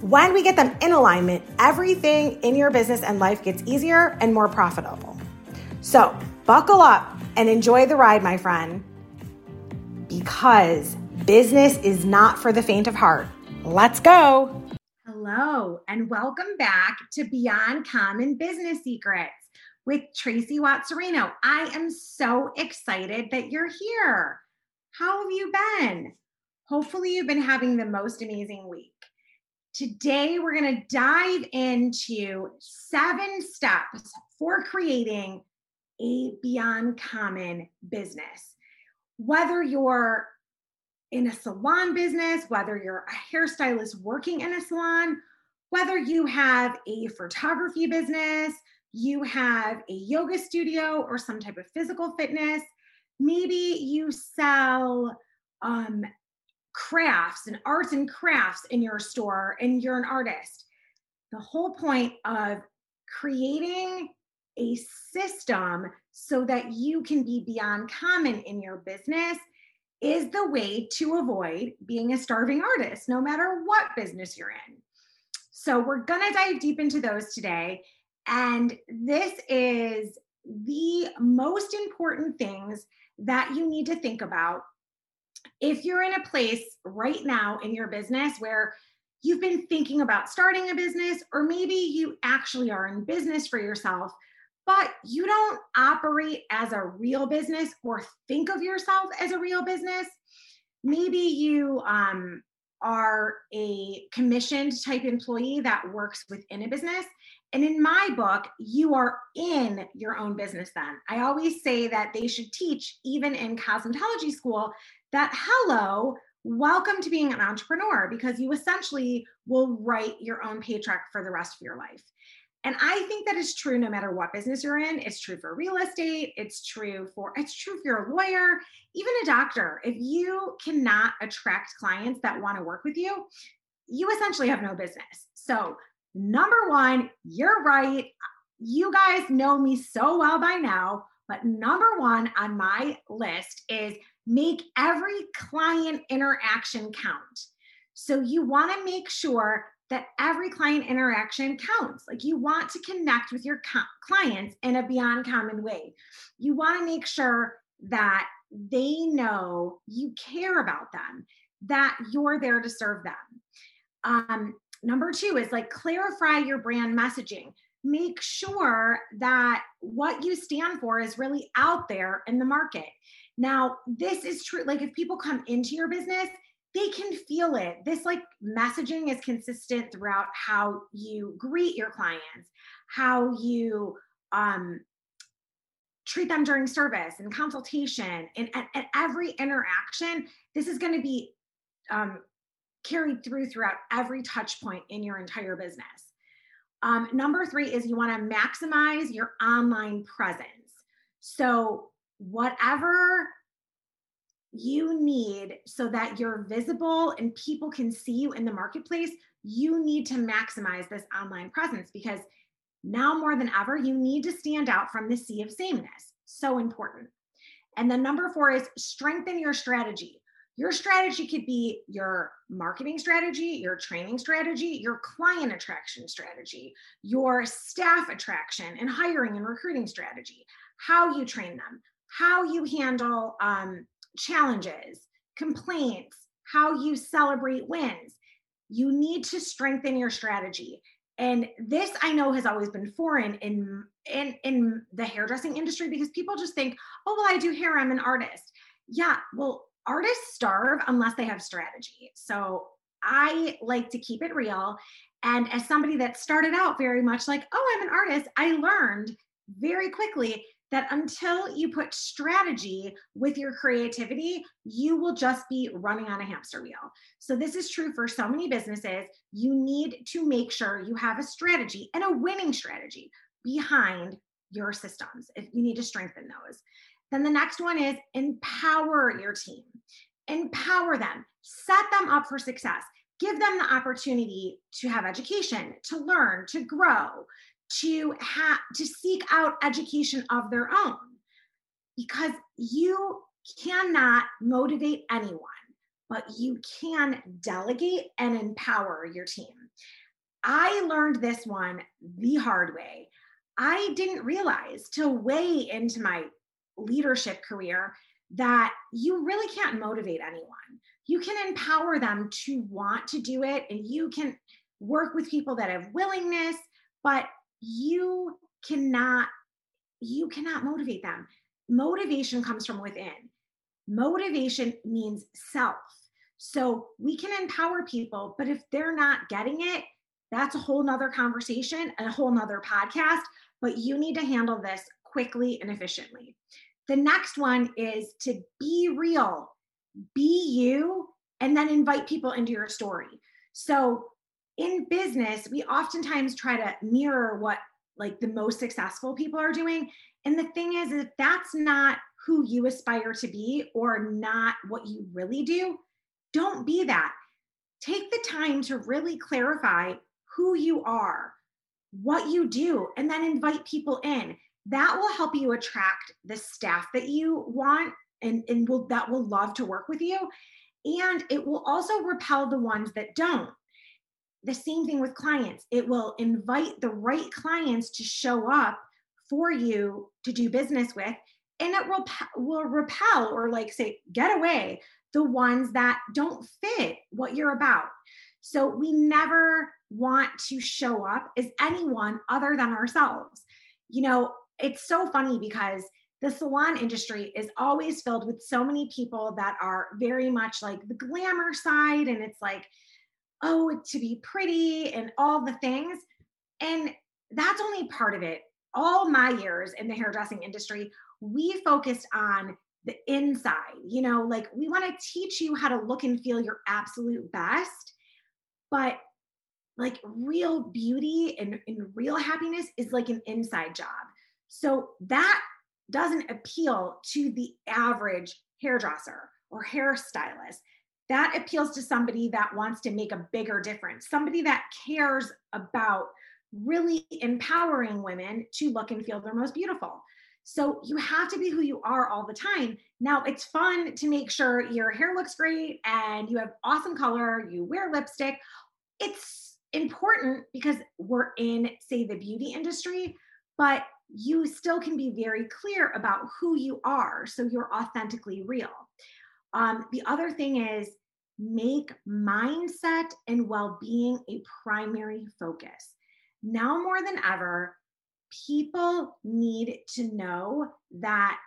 when we get them in alignment, everything in your business and life gets easier and more profitable. So, buckle up and enjoy the ride, my friend, because business is not for the faint of heart. Let's go. Hello, and welcome back to Beyond Common Business Secrets with Tracy Watt-Serino. I am so excited that you're here. How have you been? Hopefully, you've been having the most amazing week. Today, we're going to dive into seven steps for creating a beyond common business. Whether you're in a salon business, whether you're a hairstylist working in a salon, whether you have a photography business, you have a yoga studio or some type of physical fitness, maybe you sell um, crafts and arts and crafts in your store and you're an artist. The whole point of creating a system so that you can be beyond common in your business is the way to avoid being a starving artist, no matter what business you're in. So, we're to dive deep into those today. And this is the most important things that you need to think about if you're in a place right now in your business where you've been thinking about starting a business, or maybe you actually are in business for yourself, but you don't operate as a real business or think of yourself as a real business, maybe you um, are a commissioned type employee that works within a business. And in my book, you are in your own business then. I always say that they should teach, even in cosmetology school, that hello, welcome to being an entrepreneur because you essentially will write your own paycheck for the rest of your life. And I think that is true no matter what business you're in. It's true for real estate. It's true for it's true if you're a lawyer, even a doctor. If you cannot attract clients that want to work with you, you essentially have no business. So, number 1, you're right. You guys know me so well by now, but number 1 on my list is make every client interaction count. So you want to make sure that every client interaction counts. Like you want to connect with your co- clients in a beyond common way. You want to make sure that they know you care about them, that you're there to serve them. Um, number two is like clarify your brand messaging. Make sure that what you stand for is really out there in the market. Now, this is true. Like if people come into your business, they can feel it. This like messaging is consistent throughout how you greet your clients, how you um, treat them during service and consultation, and at, every interaction. This is going to be um, carried through throughout every touch point in your entire business. Um, number three is you want to maximize your online presence. So whatever you need so that you're visible and people can see you in the marketplace, you need to maximize this online presence because now more than ever, you need to stand out from the sea of sameness. So important. And then number four is strengthen your strategy. Your strategy could be your marketing strategy, your training strategy, your client attraction strategy, your staff attraction and hiring and recruiting strategy, how you train them, how you handle um, challenges, complaints, how you celebrate wins. You need to strengthen your strategy. and this I know has always been foreign in in in the hairdressing industry because people just think, oh well, I do hair, I'm an artist. Yeah, well, artists starve unless they have strategy. So I like to keep it real. And as somebody that started out very much like, oh, I'm an artist, I learned very quickly that until you put strategy with your creativity, you will just be running on a hamster wheel. So, this is true for so many businesses. You need to make sure you have a strategy and a winning strategy behind your systems. If you need to strengthen those. Then the next one is empower your team, empower them, set them up for success. Give them the opportunity to have education, to learn, to grow, to have to seek out education of their own. Because you cannot motivate anyone but you can delegate and empower your team. I learned this one the hard way. I didn't realize till way into my leadership career that you really can't motivate anyone. You can empower them to want to do it and you can work with people that have willingness but you cannot you cannot motivate them. Motivation comes from within. Motivation means self. So we can empower people but if they're not getting it that's a whole nother conversation a whole nother podcast but you need to handle this quickly and efficiently the next one is to be real be you and then invite people into your story so in business, we oftentimes try to mirror what like the most successful people are doing. And the thing is, if that's not who you aspire to be or not what you really do, don't be that. Take the time to really clarify who you are, what you do, and then invite people in. That will help you attract the staff that you want and, and will that will love to work with you. And it will also repel the ones that don't the same thing with clients. It will invite the right clients to show up for you to do business with, and it will, will repel or like say, get away the ones that don't fit what you're about. So we never want to show up as anyone other than ourselves. You know, it's so funny because the salon industry is always filled with so many people that are very much like the glamour side and it's like oh, to be pretty and all the things. And that's only part of it. All my years in the hairdressing industry, we focused on the inside. You know, like we want to teach you how to look and feel your absolute best. But like real beauty and, and real happiness is like an inside job. So that doesn't appeal to the average hairdresser or hairstylist that appeals to somebody that wants to make a bigger difference, somebody that cares about really empowering women to look and feel their most beautiful. So you have to be who you are all the time. Now, it's fun to make sure your hair looks great and you have awesome color, you wear lipstick. It's important because we're in, say, the beauty industry, but you still can be very clear about who you are so you're authentically real. Um, the other thing is make mindset and well being a primary focus. Now more than ever, people need to know that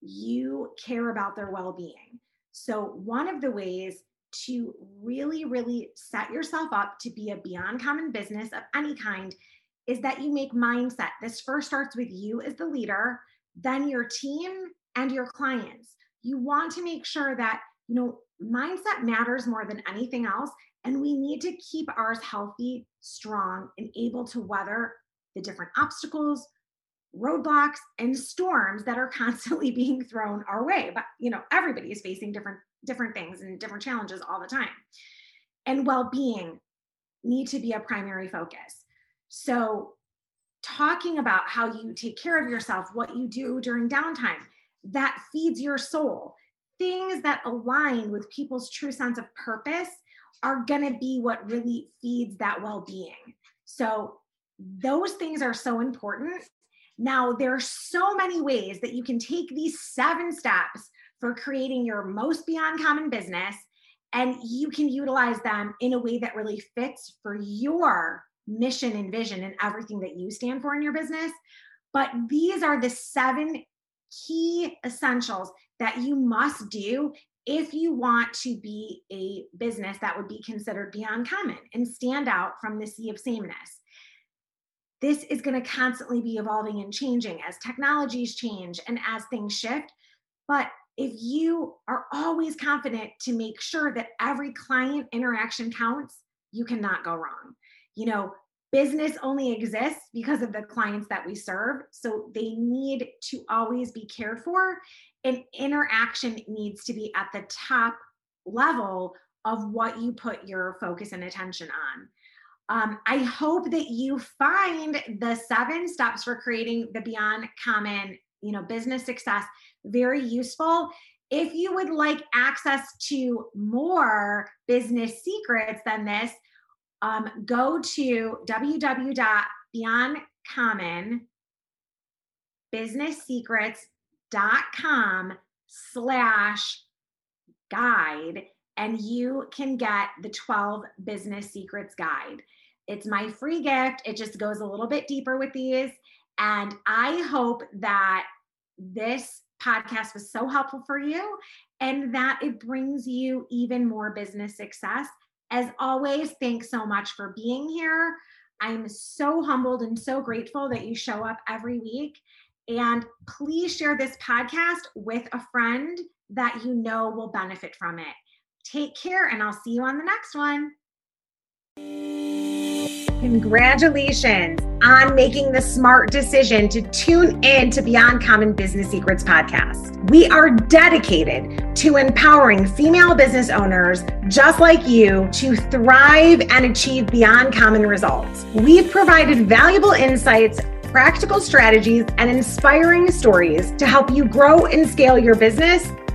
you care about their well being. So, one of the ways to really, really set yourself up to be a beyond common business of any kind is that you make mindset. This first starts with you as the leader, then your team and your clients. You want to make sure that, you know, mindset matters more than anything else. And we need to keep ours healthy, strong, and able to weather the different obstacles, roadblocks, and storms that are constantly being thrown our way. But you know, everybody is facing different different things and different challenges all the time. And well-being need to be a primary focus. So talking about how you take care of yourself, what you do during downtime, that feeds your soul things that align with people's true sense of purpose are going to be what really feeds that well-being. So those things are so important. Now, there are so many ways that you can take these seven steps for creating your most beyond common business, and you can utilize them in a way that really fits for your mission and vision and everything that you stand for in your business. But these are the seven key essentials that you must do if you want to be a business that would be considered beyond common and stand out from the sea of sameness. This is going to constantly be evolving and changing as technologies change and as things shift. But if you are always confident to make sure that every client interaction counts, you cannot go wrong. You know, business only exists because of the clients that we serve. So they need to always be cared for, and interaction needs to be at the top level of what you put your focus and attention on. Um, I hope that you find the seven steps for creating the beyond common, you know, business success very useful. If you would like access to more business secrets than this, um, go to www.beyondcommonbusinesssecrets.com slash guide and you can get the 12 business secrets guide. It's my free gift. It just goes a little bit deeper with these. And I hope that this podcast was so helpful for you and that it brings you even more business success. As always, thanks so much for being here. I'm so humbled and so grateful that you show up every week. And please share this podcast with a friend that you know will benefit from it. Take care, and I'll see you on the next one. Congratulations on making the smart decision to tune in to Beyond Common Business Secrets podcast. We are dedicated to empowering female business owners just like you to thrive and achieve beyond common results. We've provided valuable insights practical strategies, and inspiring stories to help you grow and scale your business